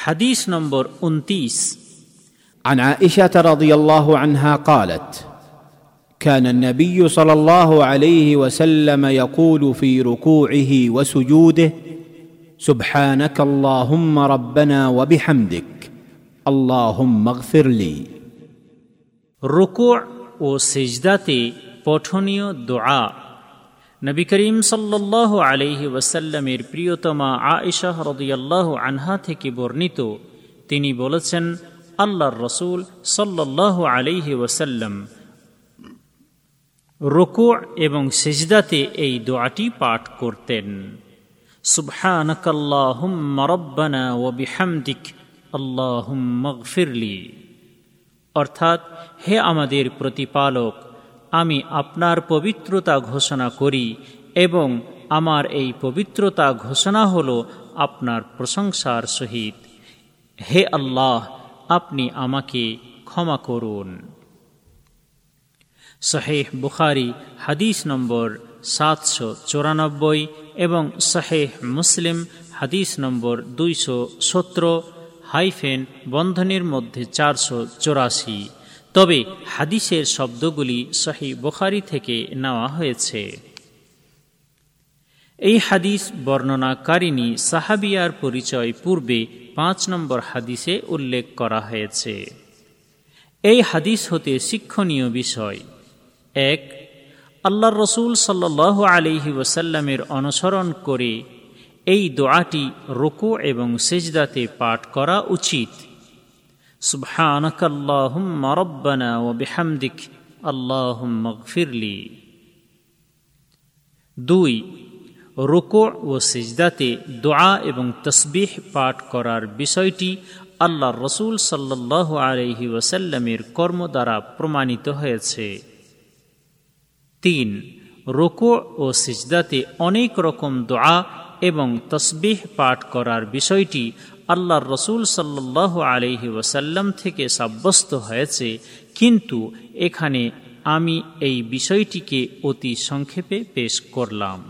حديث نمبر أنتيس. عن عائشة رضي الله عنها قالت كان النبي صلى الله عليه وسلم يقول في ركوعه وسجوده سبحانك اللهم ربنا وبحمدك اللهم اغفر لي. ركوع وسجدتي بوتونيو دعاء নবী করিম সাল্লাহ আলহি ওয়াসাল্লামের প্রিয়তমা আয়েশাহ রদিয়াল্লাহ আনহা থেকে বর্ণিত। তিনি বলেছেন, আল্লাহর রসুল সাল্লাহ আলহি ওয়াসাল্লাম রুকুع এবং সেজদাতে এই দোয়াটি পাঠ করতেন। সুবহানাকাল্লাহুম্মা রব্বানা ওয়া বিহামদিক, আল্লাহুম্মা গফিরলি। অর্থাৎ, হে আমাদের প্রতিপালক আমি আপনার পবিত্রতা ঘোষণা করি এবং আমার এই পবিত্রতা ঘোষণা হল আপনার প্রশংসার সহিত। হে আল্লাহ, আপনি আমাকে ক্ষমা করুন। শাহেহ বুখারি, হাদিস নম্বর সাতশো চৌরানব্বই এবং শাহেহ মুসলিম, হাদিস নম্বর দুইশো সতেরো, হাইফেন বন্ধনের মধ্যে চারশো চৌরাশি। তবে হাদিসের শব্দগুলি শাহি বুখারি থেকে নেওয়া হয়েছে। এই হাদিস বর্ণনাকারিণী সাহাবিয়ার পরিচয় পূর্বে পাঁচ নম্বর হাদিসে উল্লেখ করা হয়েছে। এই হাদিস হতে শিক্ষণীয় বিষয়। এক আল্লাহ রসুল সাল্লাহ আলিহি ওসাল্লামের অনুসরণ করে এই দোয়াটি রুকু এবং সেজদাতে পাঠ করা উচিত। সুবহানকাল্লাহুম্মা রব্বানা ও বেহামদিক, আল্লাহুম্মা গফিরলি। দুই, রুকু ও সিজদাতে দোয়া এবং তসবিহ পাঠ করার বিষয়টি আল্লাহ রসুল সাল্লাহ আলহি ওসাল্লামের কর্ম দ্বারা প্রমাণিত হয়েছে। তিন, রুকু ও সিজদাতে অনেক রকম দোয়া এবং তসবিহ পাঠ করার বিষয়টি আল্লাহর রসুল সাল্লাহ আলহি ওসাল্লাম থেকে সাব্যস্ত হয়েছে, কিন্তু এখানে আমি এই বিষয়টিকে অতি সংক্ষেপে পেশ করলাম।